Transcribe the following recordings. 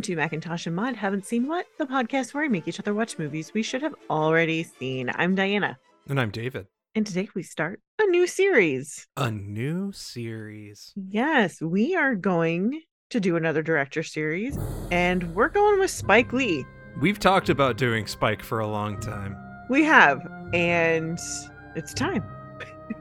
Welcome to Macintosh and Maud Haven't Seen What, the podcast where we make each other watch movies we should have already seen. I'm Diana, And I'm David. and today we start a new series. A new series. Yes, we are going to do another director series, and we're going with Spike Lee. We've talked about doing Spike for a long time. We have, and it's time.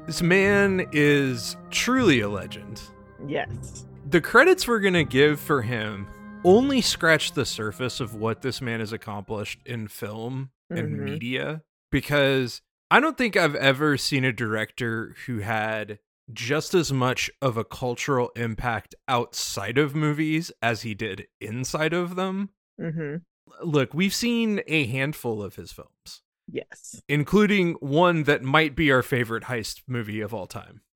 This man is truly a legend. Yes. The credits we're going to give for him only scratch the surface of what this man has accomplished in film and Mhm. media because I don't think I've ever seen a director who had just as much of a cultural impact outside of movies as he did inside of them. hmm Look, we've seen a handful of his films. Yes. including one that might be our favorite heist movie of all time.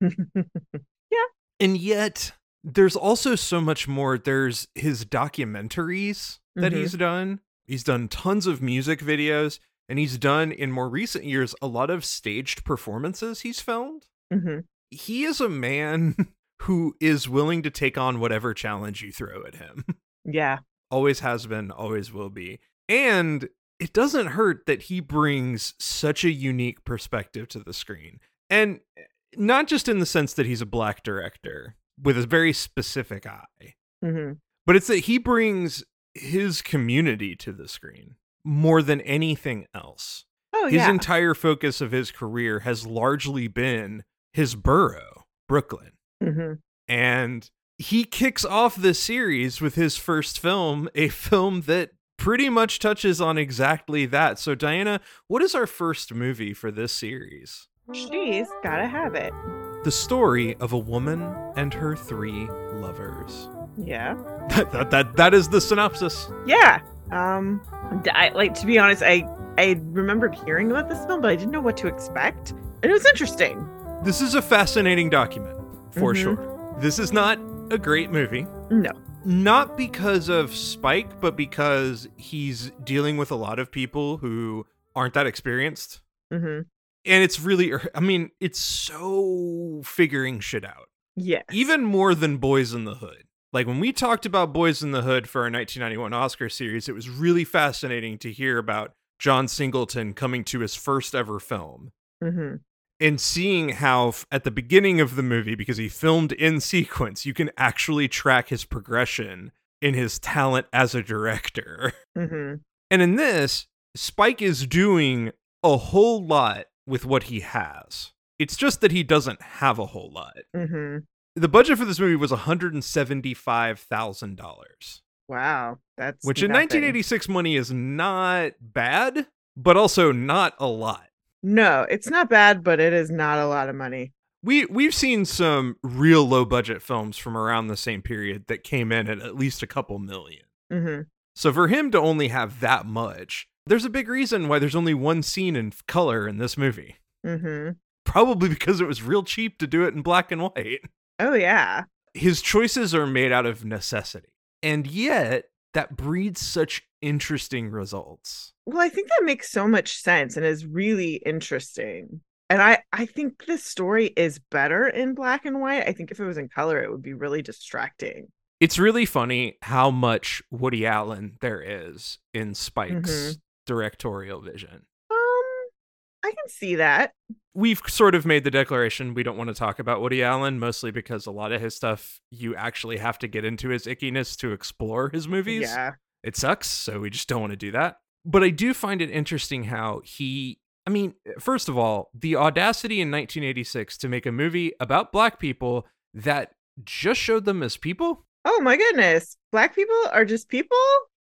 Yeah. And yet, there's also so much more. There's his documentaries that Mhm. he's done. He's done tons of music videos, and he's done in more recent years a lot of staged performances he's filmed. hmm He is a man who is willing to take on whatever challenge you throw at him. Yeah. always has been, always will be. And it doesn't hurt that he brings such a unique perspective to the screen. And not just in the sense that he's a black director with a very specific eye, hmm but it's that he brings his community to the screen more than anything else. Oh, His yeah. entire focus of his career has largely been his borough, Brooklyn. hmm And he kicks off this series with his first film, a film that pretty much touches on exactly that. So, Diana, what is our first movie for this series? She's gotta have it. The story of a woman and her three lovers. Yeah. That, that, that, that is the synopsis. Yeah. Um, I, like to be honest, I I remembered hearing about this film, but I didn't know what to expect, and it was interesting. This is a fascinating document, for Mhm. sure. This is not a great movie. No. not because of Spike, but because he's dealing with a lot of people who aren't that experienced. hmm And it's really, er, I mean, it's so figuring shit out, yeah even more than Boyz n the Hood. Like when we talked about Boyz n the Hood for our 1991 Oscar series, it was really fascinating to hear about John Singleton coming to his first ever film hmm and seeing how at the beginning of the movie because he filmed in sequence you can actually track his progression in his talent as a director. Hmm and in this spike is doing a whole lot with what he has it's just that he doesn't have a whole lot hmm the budget for this movie was $175000 Wow. That's which in 1986 money is not bad but also not a lot No, it's not bad, but it is not a lot of money. We we've seen some real low budget films from around the same period that came in at at least a couple million. hmm So for him to only have that much, there's a big reason why there's only one scene in color in this movie. hmm Probably because it was real cheap to do it in black and white. Oh yeah. His choices are made out of necessity. And yet that breeds such interesting results. Well, I think that makes so much sense and is really interesting. And I I think this story is better in black and white. I think if it was in color, it would be really distracting. It's really funny how much Woody Allen there is in Spike's Mhm. Directorial vision. Um, I can see that. we've sort of made the declaration we don't want to talk about Woody Allen, mostly because a lot of his stuff you actually have to get into his ickiness to explore his movies. Yeah. It sucks, so we just don't want to do that. But I do find it interesting how he I mean, first of all, the audacity in 1986 to make a movie about black people that just showed them as people? Oh my goodness. Black people are just people?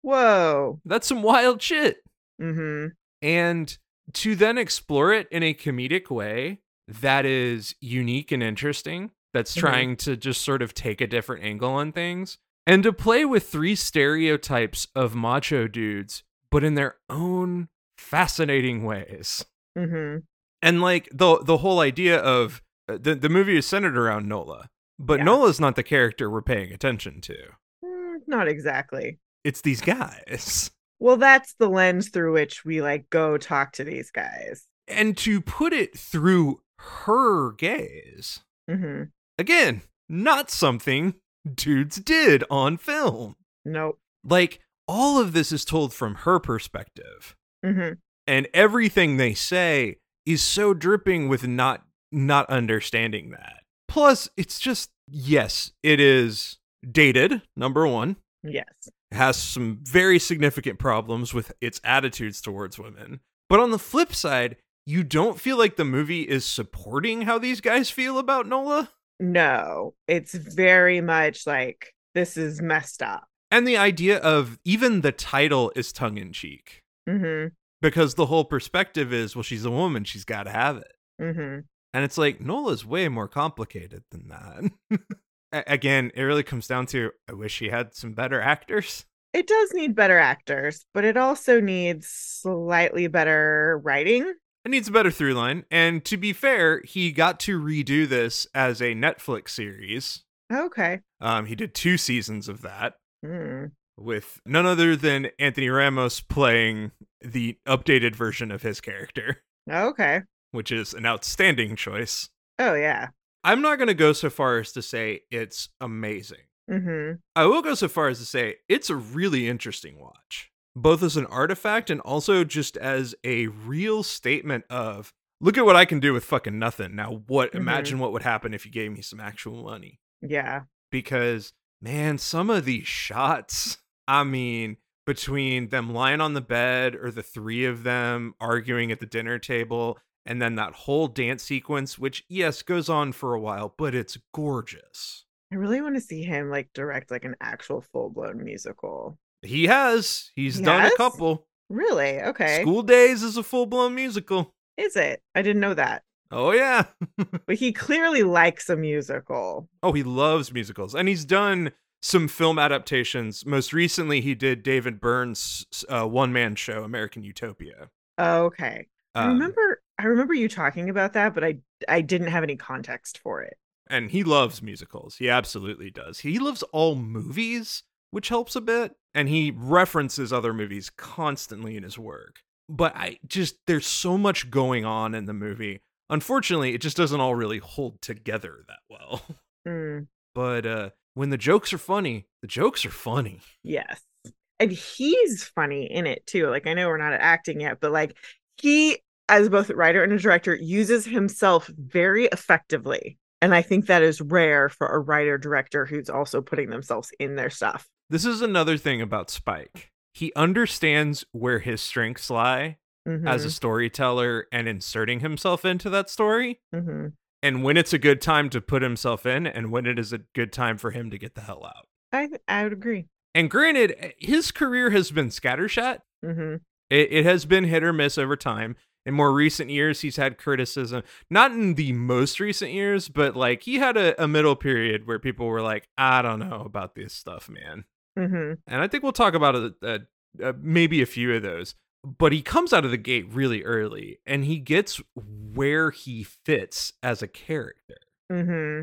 Whoa. That's some wild shit. Mm-hmm. and to then explore it in a comedic way that is unique and interesting that's Mhm. trying to just sort of take a different angle on things and to play with three stereotypes of macho dudes but in their own fascinating ways Mm-hmm. and like the the whole idea of uh, the the movie is centered around Nola but Yeah. Nola's not the character we're paying attention to Mm, not exactly. it's these guys Well, that's the lens through which we like go talk to these guys. and to put it through her gaze Mm-hmm. again not something dudes did on film Nope. like all of this is told from her perspective. hmm And everything they say is so dripping with not not understanding that. Plus, it's just yes, it is dated, number 1. Yes. Has some very significant problems with its attitudes towards women. But on the flip side, you don't feel like the movie is supporting how these guys feel about Nola. No, it's very much like this is messed up. And the idea of even the title is tongue in cheek hmm because the whole perspective is, well, she's a woman, she's got to have it. hmm And it's like, Nola's way more complicated than that. Again, it really comes down to I wish he had some better actors. It does need better actors, but it also needs slightly better writing. It needs a better through line. And to be fair, he got to redo this as a Netflix series. Okay. Um, he did two seasons of that Mm. with none other than Anthony Ramos playing the updated version of his character, Okay. which is an outstanding choice. Oh yeah. I'm not going to go so far as to say it's amazing. hmm I will go so far as to say it's a really interesting watch, both as an artifact and also just as a real statement of look at what I can do with fucking nothing. Now, what Mhm. imagine what would happen if you gave me some actual money? Yeah. Because, man, some of these shots, I mean, between them lying on the bed or the three of them arguing at the dinner table, and then that whole dance sequence, which, yes, goes on for a while, but it's gorgeous. I really want to see him like direct like an actual full blown musical. He has. He's He done has? a couple. Really? Okay. School Daze is a full blown musical. Is it? I didn't know that. Oh, yeah. But he clearly likes a musical. oh, he loves musicals. And he's done some film adaptations. Most recently, he did David Byrne's uh, one man show, American Utopia. Okay. I Um, remember I remember you talking about that, but I I didn't have any context for it. and he loves musicals. He absolutely does. He loves all movies, which helps a bit. And he references other movies constantly in his work. But I just, there's so much going on in the movie. Unfortunately, it just doesn't all really hold together that well. Mm, But uh, when the jokes are funny, the jokes are funny. yes. And he's funny in it too. Like I know we're not acting yet, but like he as both a writer and a director uses himself very effectively. And I think that is rare for a writer director who's also putting themselves in their stuff. This is another thing about Spike. He understands where his strengths lie as a storyteller and inserting himself into that story. hmm and when it's a good time to put himself in and when it is a good time for him to get the hell out. I I would agree. And granted, his career has been scattershot. hmm It, it has been hit or miss over time. In more recent years, he's had criticism. Not in the most recent years, but like he had a, a middle period where people were like, I don't know about this stuff, man. hmm And I think we'll talk about it, uh, uh, maybe a few of those. But he comes out of the gate really early and he gets where he fits as a character. hmm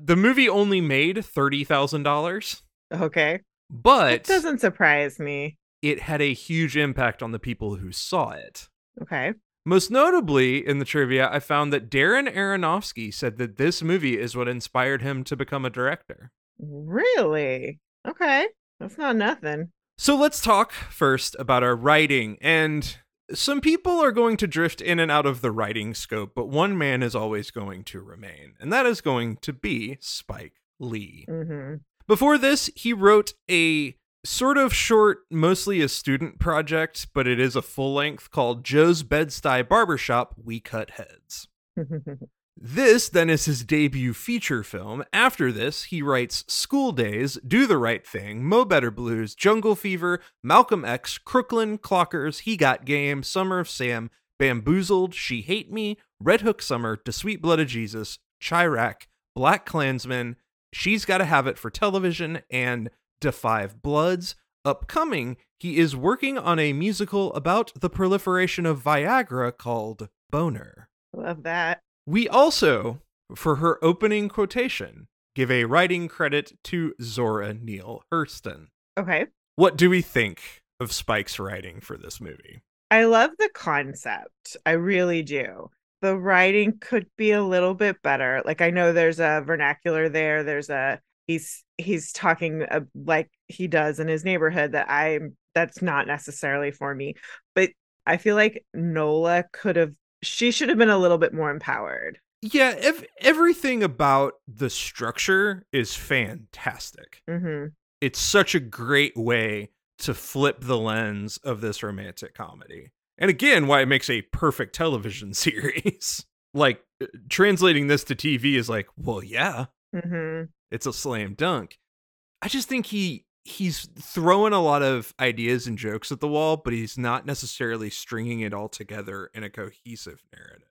The movie only made $30,000, Okay. but It doesn't surprise me. it had a huge impact on the people who saw it. Okay. Most notably in the trivia, I found that Darren Aronofsky said that this movie is what inspired him to become a director. Really? Okay. That's not nothing. So let's talk first about our writing. And some people are going to drift in and out of the writing scope, but one man is always going to remain, and that is going to be Spike Lee. hmm Before this, he wrote a sort of short, mostly a student project, but it is a full length called Joe's Bed-Stuy Barbershop We Cut Heads. This then is his debut feature film. After this, he writes School Daze, Do the Right Thing, Mo Better Blues, Jungle Fever, Malcolm X, Crooklyn, Clockers, He Got Game, Summer of Sam, Bamboozled, She Hate Me, Red Hook Summer, Da Sweet Blood of Jesus, Chi-Raq, Black Klansman, She's Gotta Have It for Television, and Five Bloods. Upcoming, he is working on a musical about the proliferation of Viagra called Boner. Love that. We also, for her opening quotation, give a writing credit to Zora Neale Hurston. Okay. What do we think of Spike's writing for this movie? I love the concept. I really do. The writing could be a little bit better. Like I know there's a vernacular there, there's a he's he's talking uh, like he does in his neighborhood that I that's not necessarily for me. But I feel like Nola could have she should have been a little bit more empowered. Yeah, ev- everything about the structure is fantastic. Mm-hmm. It's such a great way to flip the lens of this romantic comedy. And again, why it makes a perfect television series. like uh, translating this to TV is like, well, yeah, Mm-hmm. it's a slam dunk. I just think he he's throwing a lot of ideas and jokes at the wall, but he's not necessarily stringing it all together in a cohesive narrative.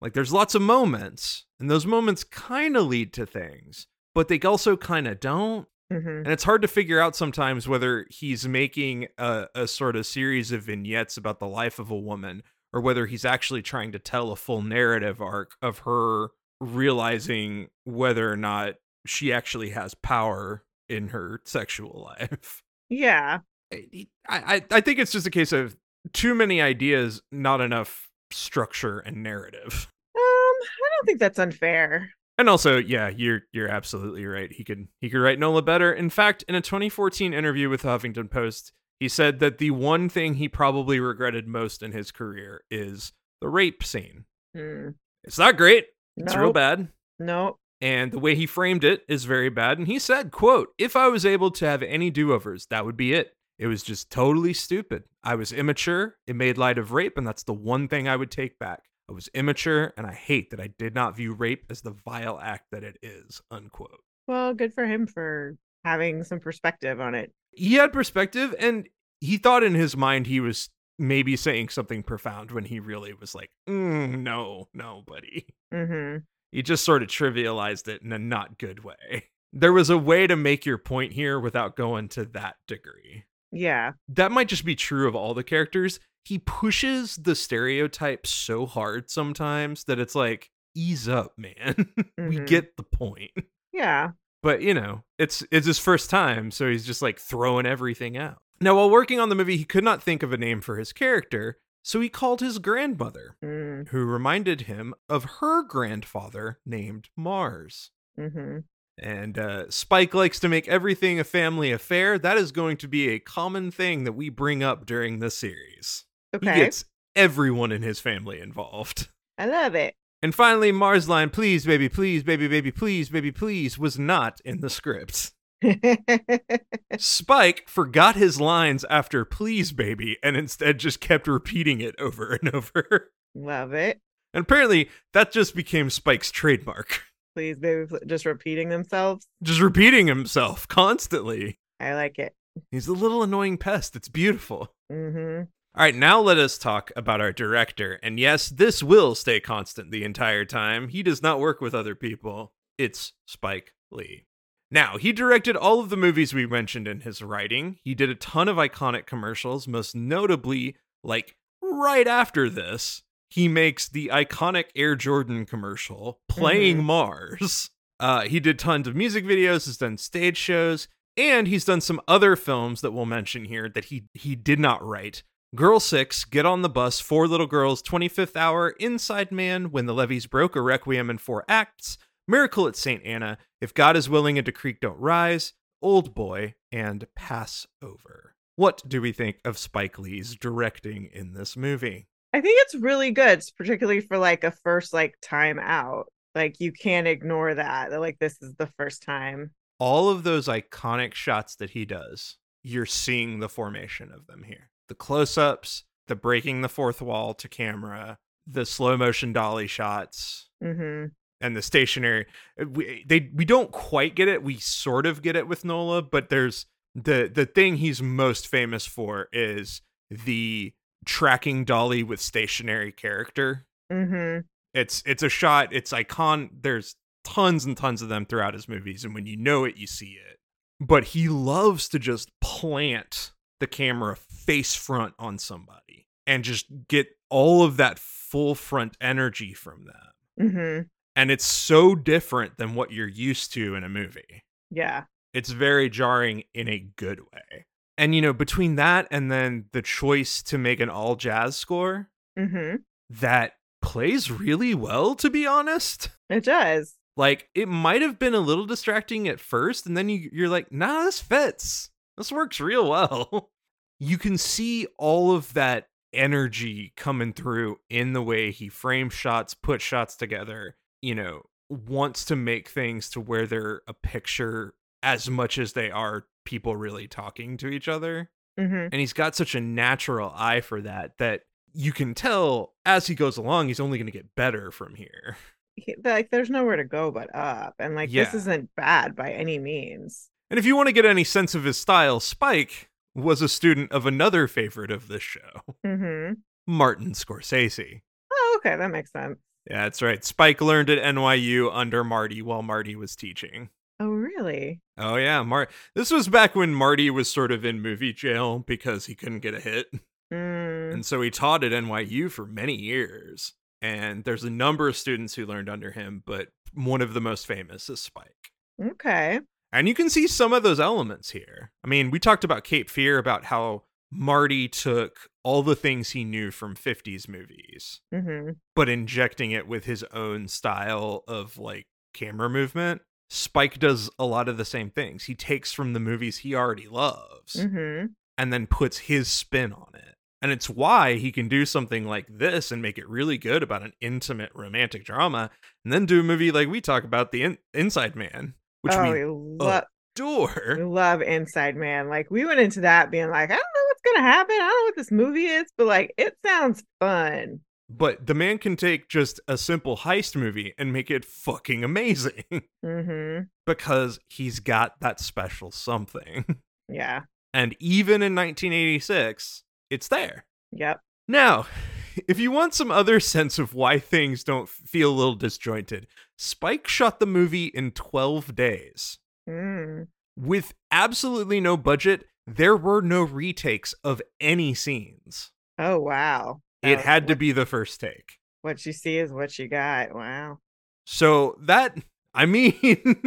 Like there's lots of moments, and those moments kind of lead to things, but they also kind of don't. Mm-hmm. And it's hard to figure out sometimes whether he's making a, a sort of series of vignettes about the life of a woman or whether he's actually trying to tell a full narrative arc of her realizing whether or not she actually has power in her sexual life. Yeah. I, I, I think it's just a case of too many ideas, not enough structure and narrative. Um, I don't think that's unfair. And also, yeah, you're you're absolutely right. He could he could write Nola better. In fact, in a 2014 interview with the Huffington Post, he said that the one thing he probably regretted most in his career is the rape scene. Hmm. It's not great. It's real bad. Nope. And the way he framed it is very bad. And he said, quote, if I was able to have any do-overs, that would be it. It was just totally stupid. I was immature. It made light of rape, and that's the one thing I would take back. I was immature, and I hate that I did not view rape as the vile act that it is. Unquote. Well, good for him for having some perspective on it. He had perspective, and he thought in his mind he was maybe saying something profound when he really was like, mm, no, no, buddy. Mm-hmm. He just sort of trivialized it in a not good way. There was a way to make your point here without going to that degree. Yeah. That might just be true of all the characters. He pushes the stereotypes so hard sometimes that it's like, ease up, man. we Mhm. get the point. Yeah. But you know, it's it's his first time, so he's just like throwing everything out. Now, while working on the movie, he could not think of a name for his character, so he called his grandmother, Mm. who reminded him of her grandfather named Mars. Mm-hmm. And uh, Spike likes to make everything a family affair. That is going to be a common thing that we bring up during the series. Okay. He gets everyone in his family involved. I love it. And finally, Mars' line, please, baby, please, baby, baby, please, baby, please, was not in the script. Spike forgot his lines after please, baby, and instead just kept repeating it over and over. love it. And apparently, that just became Spike's trademark. Please, baby, just repeating themselves. Just repeating himself constantly. I like it. He's a little annoying pest. It's beautiful. Mm-hmm. All right, now let us talk about our director. And yes, this will stay constant the entire time. He does not work with other people. It's Spike Lee. Now, he directed all of the movies we mentioned in his writing. He did a ton of iconic commercials, most notably, like right after this, he makes the iconic Air Jordan commercial playing Mhm. Mars. Uh, he did tons of music videos, has done stage shows, and he's done some other films that we'll mention here that he he did not write. Girl Six, Get on the Bus, Four Little Girls, 25th Hour, Inside Man, When the Levees Broke, A Requiem in Four Acts, Miracle at St. Anna, If God is Willing and Creek Don't Rise, Old Boy, and Passover. What do we think of Spike Lee's directing in this movie? I think it's really good, particularly for like a first like time out. Like you can't ignore that. Like this is the first time. All of those iconic shots that he does, you're seeing the formation of them here. The close ups, the breaking the fourth wall to camera, the slow motion dolly shots, Mm-hmm. And the stationary uh, we, they we don't quite get it we sort of get it with Nola but there's the the thing he's most famous for is the tracking dolly with stationary character Mm-hmm. it's it's a shot it's icon there's tons and tons of them throughout his movies and when you know it you see it but he loves to just plant the camera face front on somebody and just get all of that full front energy from them Mm-hmm. And it's so different than what you're used to in a movie. Yeah. It's very jarring in a good way. And you know, between that and then the choice to make an all jazz score Mm-hmm. that plays really well to be honest. It does. Like it might have been a little distracting at first, and then you, you're like, nah, this fits. This works real well. you can see all of that energy coming through in the way he frames shots, put shots together, you know, wants to make things to where they're a picture as much as they are people really talking to each other. Mm-hmm. And he's got such a natural eye for that that you can tell as he goes along, he's only going to get better from here. He- like there's nowhere to go but up and like Yeah. this isn't bad by any means And if you want to get any sense of his style, Spike was a student of another favorite of this show, mm-hmm. Martin Scorsese. oh okay that makes sense Yeah, that's right. Spike learned at NYU under Marty while Marty was teaching. oh really Oh yeah, Mar This was back when Marty was sort of in movie jail because he couldn't get a hit. mm. And so he taught at NYU for many years. And there's a number of students who learned under him, but one of the most famous is Spike. okay And you can see some of those elements here. I mean, we talked about Cape Fear, about how Marty took all the things he knew from 50s movies, mm-hmm. but injecting it with his own style of like camera movement. Spike does a lot of the same things. He takes from the movies he already loves Mm-hmm. and then puts his spin on it. And it's why he can do something like this and make it really good about an intimate romantic drama, and then do a movie like we talk about, The In- Inside Man, which oh we we, lo- we adore. love inside man like we went into that being like i don't know gonna happen i don't know what this movie is but like it sounds fun But the man can take just a simple heist movie and make it fucking amazing mm-hmm. because he's got that special something. yeah And even in 1986, it's there. yep Now, if you want some other sense of why things don't feel a little disjointed, Spike shot the movie in 12 days. mm. With absolutely no budget, there were no retakes of any scenes. oh wow It Uh, had to be the first take. what you see is what you got wow So that, I mean,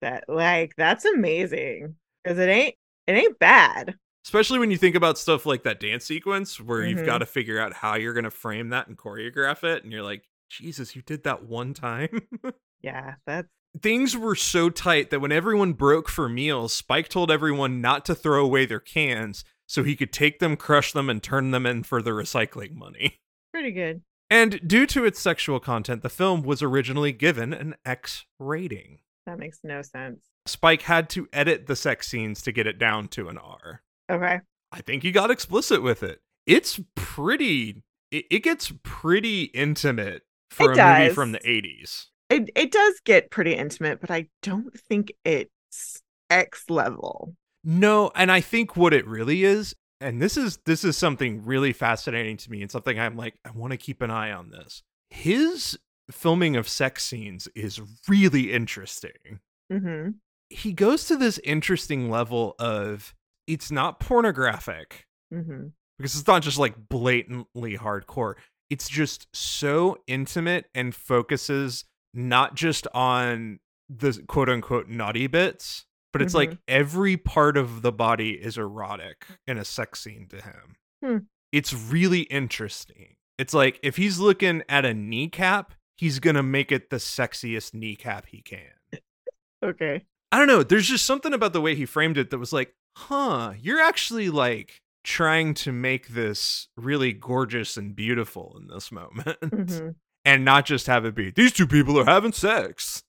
that like that's amazing because it ain't it ain't bad especially when you think about stuff like that dance sequence where you've Mhm. got to figure out how you're going to frame that and choreograph it. And you're like, Jesus, you did that one time. yeah that's Things were so tight that when everyone broke for meals, Spike told everyone not to throw away their cans so he could take them, crush them, and turn them in for the recycling money. pretty good And due to its sexual content, the film was originally given an X rating. that makes no sense Spike had to edit the sex scenes to get it down to an R. okay I think he got explicit with it. It's pretty. It, it gets pretty intimate for It a movie from the '80s. It, it does get pretty intimate but i don't think it's x level No, and I think what it really is, and this is this is something really fascinating to me, and something I'm like, I want to keep an eye on this. His filming of sex scenes is really interesting. mm-hmm. He goes to this interesting level of it's not pornographic. Mm-hmm. because it's not just like blatantly hardcore. It's just so intimate and focuses not just on the quote unquote naughty bits, but it's like every part of the body is erotic in a sex scene to him. Hmm. It's really interesting. It's like if he's looking at a kneecap, he's gonna make it the sexiest kneecap he can. okay I don't know. There's just something about the way he framed it that was like, huh, you're actually like trying to make this really gorgeous and beautiful in this moment mm-hmm. And not just have it be these two people are having sex.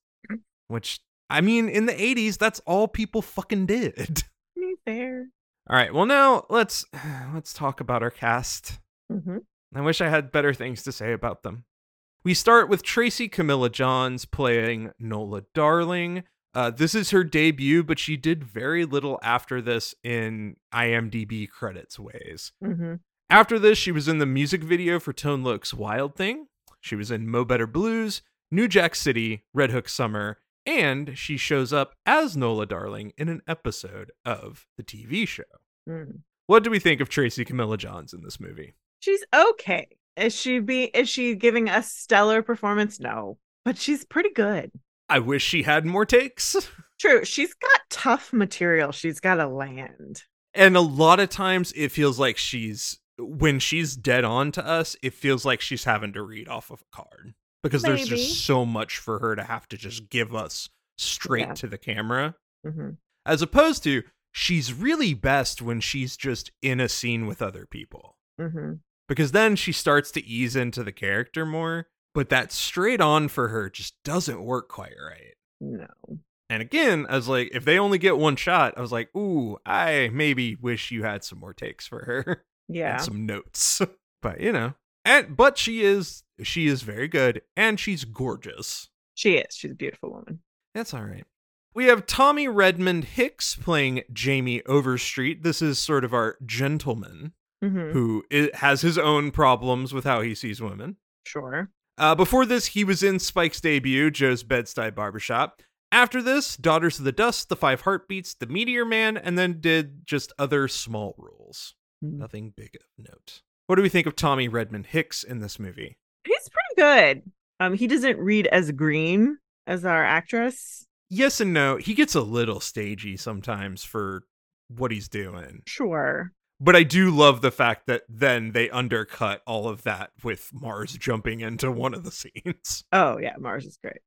Which, I mean, in the 80s, that's all people fucking did. fair All right, well, now let's let's talk about our cast. mm-hmm. I wish I had better things to say about them. We start with Tracy Camilla Johns playing Nola Darling. Uh, this is her debut, but she did very little after this in IMDb credits ways. Mm-hmm. After this, she was in the music video for Tone Loc's Wild Thing. She was in Mo Better Blues, New Jack City, Red Hook Summer, and she shows up as Nola Darling in an episode of the TV show. Mm. What do we think of Tracy Camilla Johns in this movie? she's okay is she be is she giving a stellar performance no but she's pretty good I wish she had more takes. true she's got tough material she's got to land And a lot of times it feels like she's when she's dead on to us, it feels like she's having to read off of a card. because there's just so much for her to have to just give us straight Yeah. to the camera. hmm As opposed to, she's really best when she's just in a scene with other people. hmm Because then she starts to ease into the character more, but that straight on for her just doesn't work quite right. No. And again, I was like, if they only get one shot, I was like, ooh, I maybe wish you had some more takes for her. Yeah. some notes. but you know. And but she is she is very good and she's gorgeous. She is. She's a beautiful woman. That's all right. We have Tommy Redmond Hicks playing Jamie Overstreet. This is sort of our gentleman hmm who has his own problems with how he sees women. Sure. Uh, before this, he was in Spike's debut, Joe's Bed-Stuy Barbershop. After this, Daughters of the Dust, The Five Heartbeats, The Meteor Man, and then did just other small roles. Mm. Nothing big of note. What do we think of Tommy Redmond Hicks in this movie? He's pretty good. Um, he doesn't read as green as our actress. Yes and no. He gets a little stagey sometimes for what he's doing. Sure. But I do love the fact that then they undercut all of that with Mars jumping into one of the scenes, Oh yeah, Mars is great.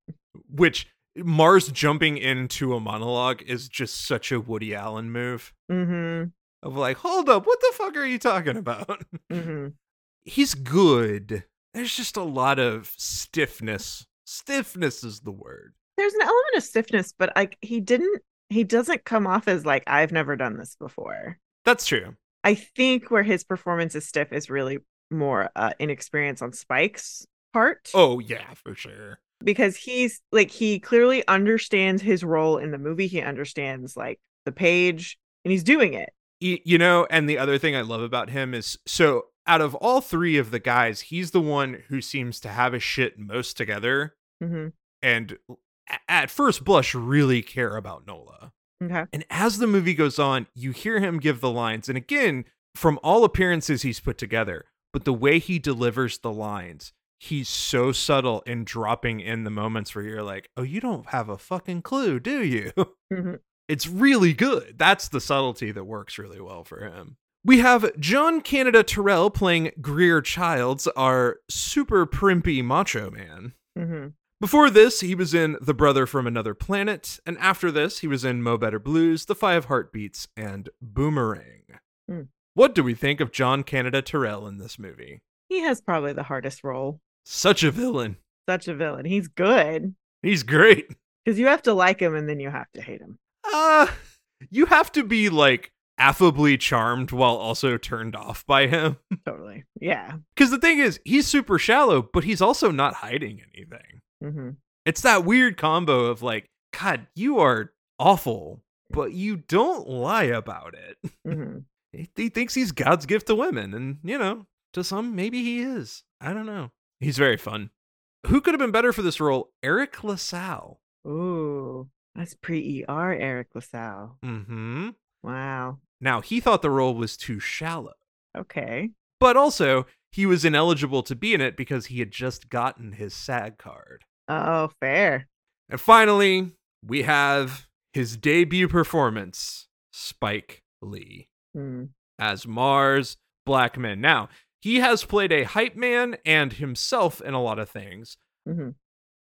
which Mars jumping into a monologue is just such a Woody Allen move Mm-hmm. Of like, hold up, what the fuck are you talking about? Mm-hmm. He's good. There's just a lot of stiffness. Stiffness is the word. There's an element of stiffness, but like he didn't he doesn't come off as like I've never done this before. That's true. I think where his performance is stiff is really more uh, inexperience on Spike's part. Oh, yeah, for sure. because he's like he clearly understands his role in the movie. He understands like the page and he's doing it. You know and the other thing i love about him is so out of all three of the guys he's the one who seems to have a shit most together hmm and at first blush really care about nola Okay. and as the movie goes on you hear him give the lines and again from all appearances he's put together but the way he delivers the lines he's so subtle in dropping in the moments where you're like oh you don't have a fucking clue do you Mhm. It's really good. That's the subtlety that works really well for him. We have John Canada Terrell playing Greer Childs, our super primpy macho man. hmm Before this, he was in The Brother from Another Planet, and after this, he was in Mo Better Blues, The Five Heartbeats, and Boomerang. Hmm. What do we think of John Canada Terrell in this movie? He has probably the hardest role. Such a villain. Such a villain. He's good He's great. because you have to like him and then you have to hate him. Uh, you have to be like affably charmed while also turned off by him. Totally. Yeah. Because the thing is, he's super shallow, but he's also not hiding anything. hmm It's that weird combo of like, God, you are awful, but you don't lie about it. hmm He, he thinks he's God's gift to women, and you know, to some, maybe he is. I don't know. He's very fun. Who could have been better for this role? Eric LaSalle. Ooh, that's pre ER Eric LaSalle. Mm-hmm. Wow. Now he thought the role was too shallow, Okay. but also he was ineligible to be in it because he had just gotten his SAG card. Oh, fair. And finally, we have his debut performance, Spike Lee, Mm. as Mars Blackman. Now, he has played a hype man and himself in a lot of things, hmm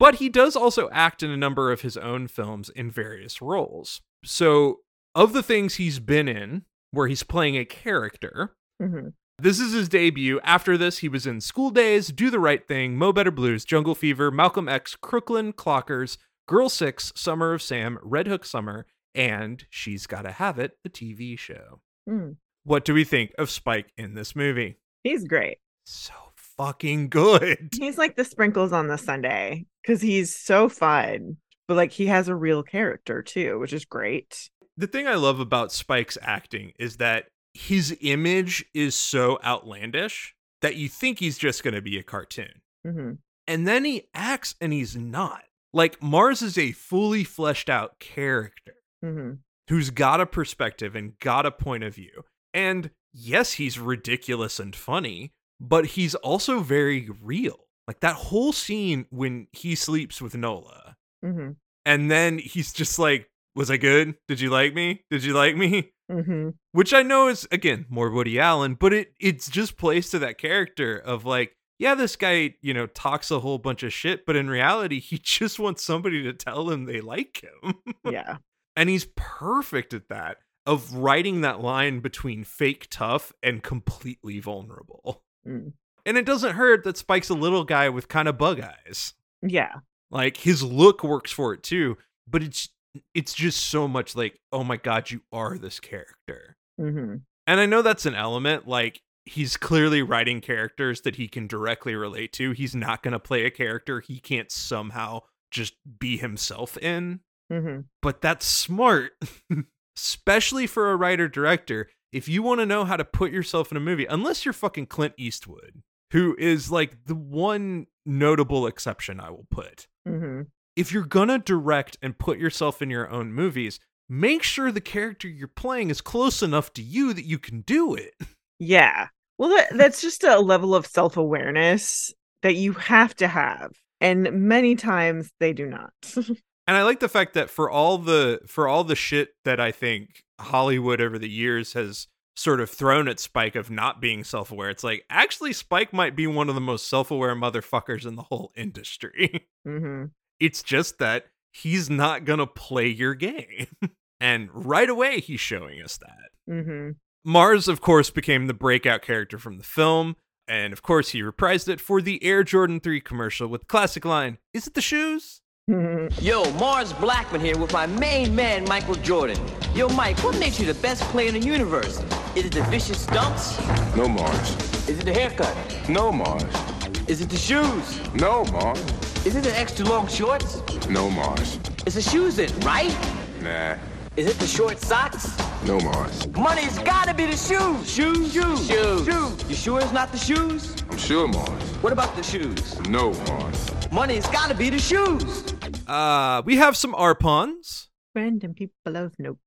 but he does also act in a number of his own films in various roles. So, of the things he's been in, where he's playing a character, hmm this is his debut. After this, he was in School Daze, Do the Right Thing, Mo Better Blues, Jungle Fever, Malcolm X, Crooklyn, Clockers, Girl Six, Summer of Sam, Red Hook Summer, and She's Gotta Have It, the TV show. Mm. What do we think of Spike in this movie? He's great. So fucking good. He's like the sprinkles on the sundae because he's so fun, but like he has a real character too, which is great. The thing I love about Spike's acting is that his image is so outlandish that you think he's just going to be a cartoon. hmm and then he acts and he's not. Like Mars is a fully fleshed out character hmm who's got a perspective and got a point of view. And yes, he's ridiculous and funny, but he's also very real. Like that whole scene when he sleeps with Nola, hmm and then he's just like, Was I good? Did you like me? Did you like me? hmm Which I know is again more Woody Allen, but it it's just plays to that character of like, yeah, this guy, you know, talks a whole bunch of shit, but in reality, he just wants somebody to tell him they like him. Yeah. and he's perfect at that of writing that line between fake tough and completely vulnerable. Mm. And it doesn't hurt that Spike's a little guy with kind of bug eyes. Yeah. Like his look works for it too, but it's it's just so much like, oh my god, you are this character. hmm And I know that's an element like he's clearly writing characters that he can directly relate to. He's not going to play a character he can't somehow just be himself in. hmm But that's smart, especially for a writer director. If you want to know how to put yourself in a movie, unless you're fucking Clint Eastwood, who is like the one notable exception I will put. hmm If you're gonna direct and put yourself in your own movies, make sure the character you're playing is close enough to you that you can do it. Yeah. Well, that, that's just a level of self awareness that you have to have. And many times they do not. And I like the fact that for all the for all the shit that I think Hollywood over the years has sort of thrown at Spike of not being self-aware, it's like actually Spike might be one of the most self-aware motherfuckers in the whole industry. hmm it's just that he's not gonna play your game. and right away he's showing us that. hmm Mars, of course, became the breakout character from the film. And of course, he reprised it for the Air Jordan 3 commercial with the classic line Is it the shoes? Yo, Mars Blackman here with my main man, Michael Jordan. Yo, Mike, what makes you the best player in the universe? Is it the vicious stunts? No Mars. Is it the haircut? No Mars. Is it the shoes? No Mars. Is it the extra long shorts? No Mars. It's the shoes it, right? Nah. Is it the short socks? No Mars. Money's gotta be the shoes. Shoes, shoes, shoes. Shoes. You sure it's not the shoes? I'm sure Mars. What about the shoes? No Mars. Money's gotta be the shoes. Uh, we have some Arpons. Random people of note.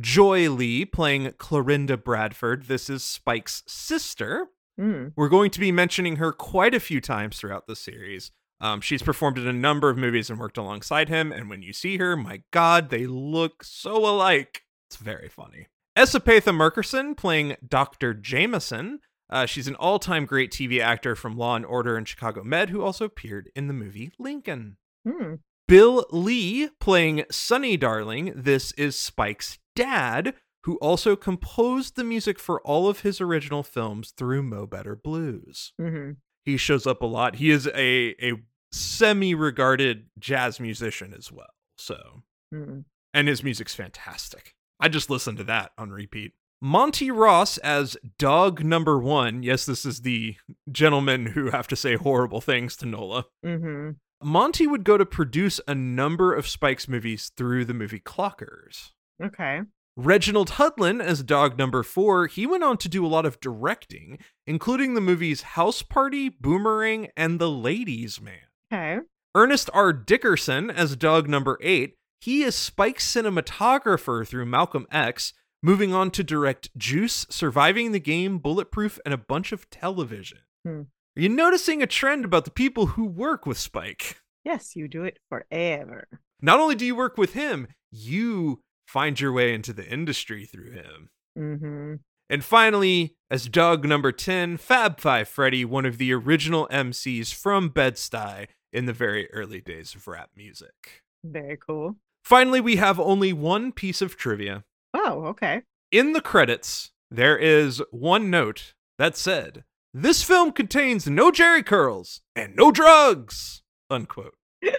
Joy Lee playing Clorinda Bradford. This is Spike's sister. Mm. We're going to be mentioning her quite a few times throughout the series. Um, she's performed in a number of movies and worked alongside him. And when you see her, my God, they look so alike. It's very funny. S. Epatha Merkerson playing Dr. Jameson. Uh, she's an all time great TV actor from Law and Order and Chicago Med who also appeared in the movie Lincoln. Mm. Bill Lee playing Sonny Darling. This is Spike's dad, who also composed the music for all of his original films through Mo Better Blues. hmm He shows up a lot. He is a a semi-regarded jazz musician as well. So, Mm. and his music's fantastic. I just listened to that on repeat. Monty Ross as dog number 1. Yes, this is the gentleman who have to say horrible things to Nola. hmm Monty would go to produce a number of Spike's movies through the movie Clockers. Okay. Reginald Hudlin as dog number four, he went on to do a lot of directing, including the movies House Party, Boomerang, and The Ladies Man. Okay. Ernest R. Dickerson as dog number eight, he is Spike's cinematographer through Malcolm X, moving on to direct Juice, Surviving the Game, Bulletproof, and a bunch of television. Hmm. Are you noticing a trend about the people who work with Spike? Yes, you do it forever. Not only do you work with him, you find your way into the industry through him. hmm And finally, as dog number 10, Fab Five Freddy, one of the original MCs from Bed-Stuy in the very early days of rap music. Very cool. Finally, we have only one piece of trivia. Oh, okay. In the credits, there is one note that said, This film contains no Jheri curls and no drugs. Unquote.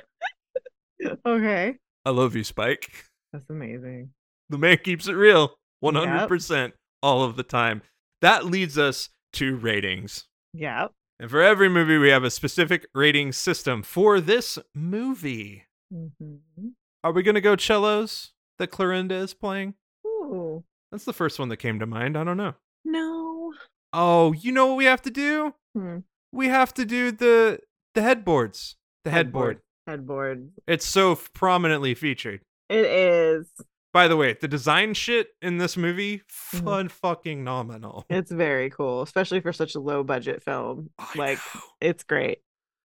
Okay. I love you, Spike. That's amazing. The man keeps it real 100% all of the time. That leads us to ratings. Yeah. And for every movie, we have a specific rating system for this movie. hmm Are we going to go cellos that Clorinda is playing? Ooh. That's the first one that came to mind. I don't know. No. Oh, you know what we have to do? Hmm. We have to do the the headboards. The headboard. Headboard. It's so f- prominently featured. It is. By the way, the design shit in this movie, Mhm. fun fucking nominal. It's very cool, especially for such a low budget film. I like, know. it's great.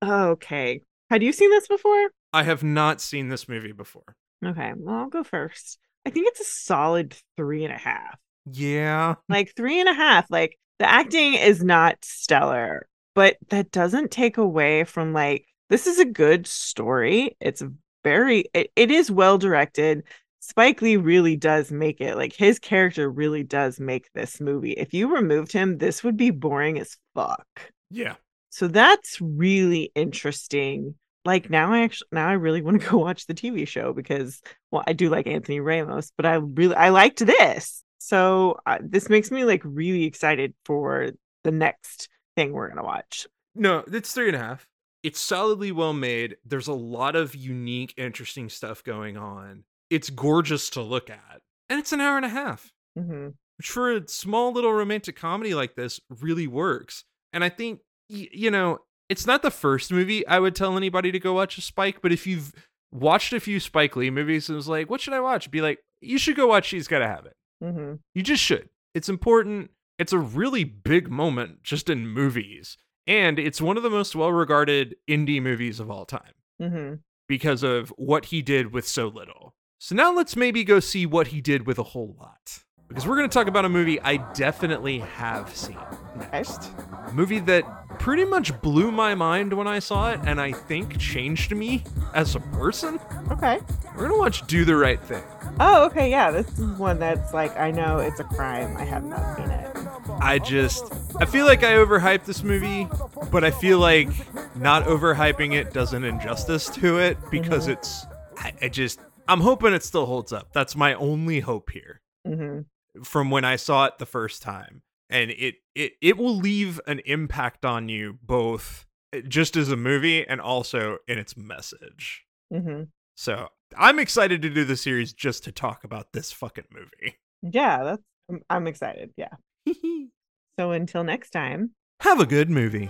Okay. Had you seen this before? I have not seen this movie before. Okay. Well, I'll go first. I think it's a solid three and a half. Yeah. Like, three and a half. Like, the acting is not stellar. but that doesn't take away from like this is a good story. It's very it, it is well directed. Spike Lee really does make it. Like his character really does make this movie. If you removed him, this would be boring as fuck. Yeah. So that's really interesting. Like now I actually now I really want to go watch the TV show because well I do like Anthony Ramos, but I really I liked this. So uh, this makes me like really excited for the next thing we're gonna watch. No, it's three and a half. It's solidly well made. There's a lot of unique, interesting stuff going on. It's gorgeous to look at. And it's an hour and a half, hmm which for a small little romantic comedy like this really works. And I think, you know, it's not the first movie I would tell anybody to go watch a Spike, but if you've watched a few Spike Lee movies and was like, what should I watch? Be like, you should go watch She's Gotta Have It. hmm You just should. It's important. It's a really big moment just in movies. And it's one of the most well regarded indie movies of all time hmm because of what he did with so little. So now let's maybe go see what he did with a whole lot. Because we're going to talk about a movie I definitely have seen next. A movie that pretty much blew my mind when I saw it and I think changed me as a person. Okay. We're going to watch Do the Right Thing. Oh, okay. Yeah, this is one that's like I know it's a crime. I have not seen it. I just I feel like I overhyped this movie, but I feel like not overhyping it does an injustice to it because it's I, I just I'm hoping it still holds up. That's my only hope here hmm from when I saw it the first time. And it it it will leave an impact on you both eh, just as a movie and also in its message. hmm So, I'm excited to do the series just to talk about this fucking movie. Yeah, that's I'm, I'm excited. Yeah. So until next time. Have a good movie.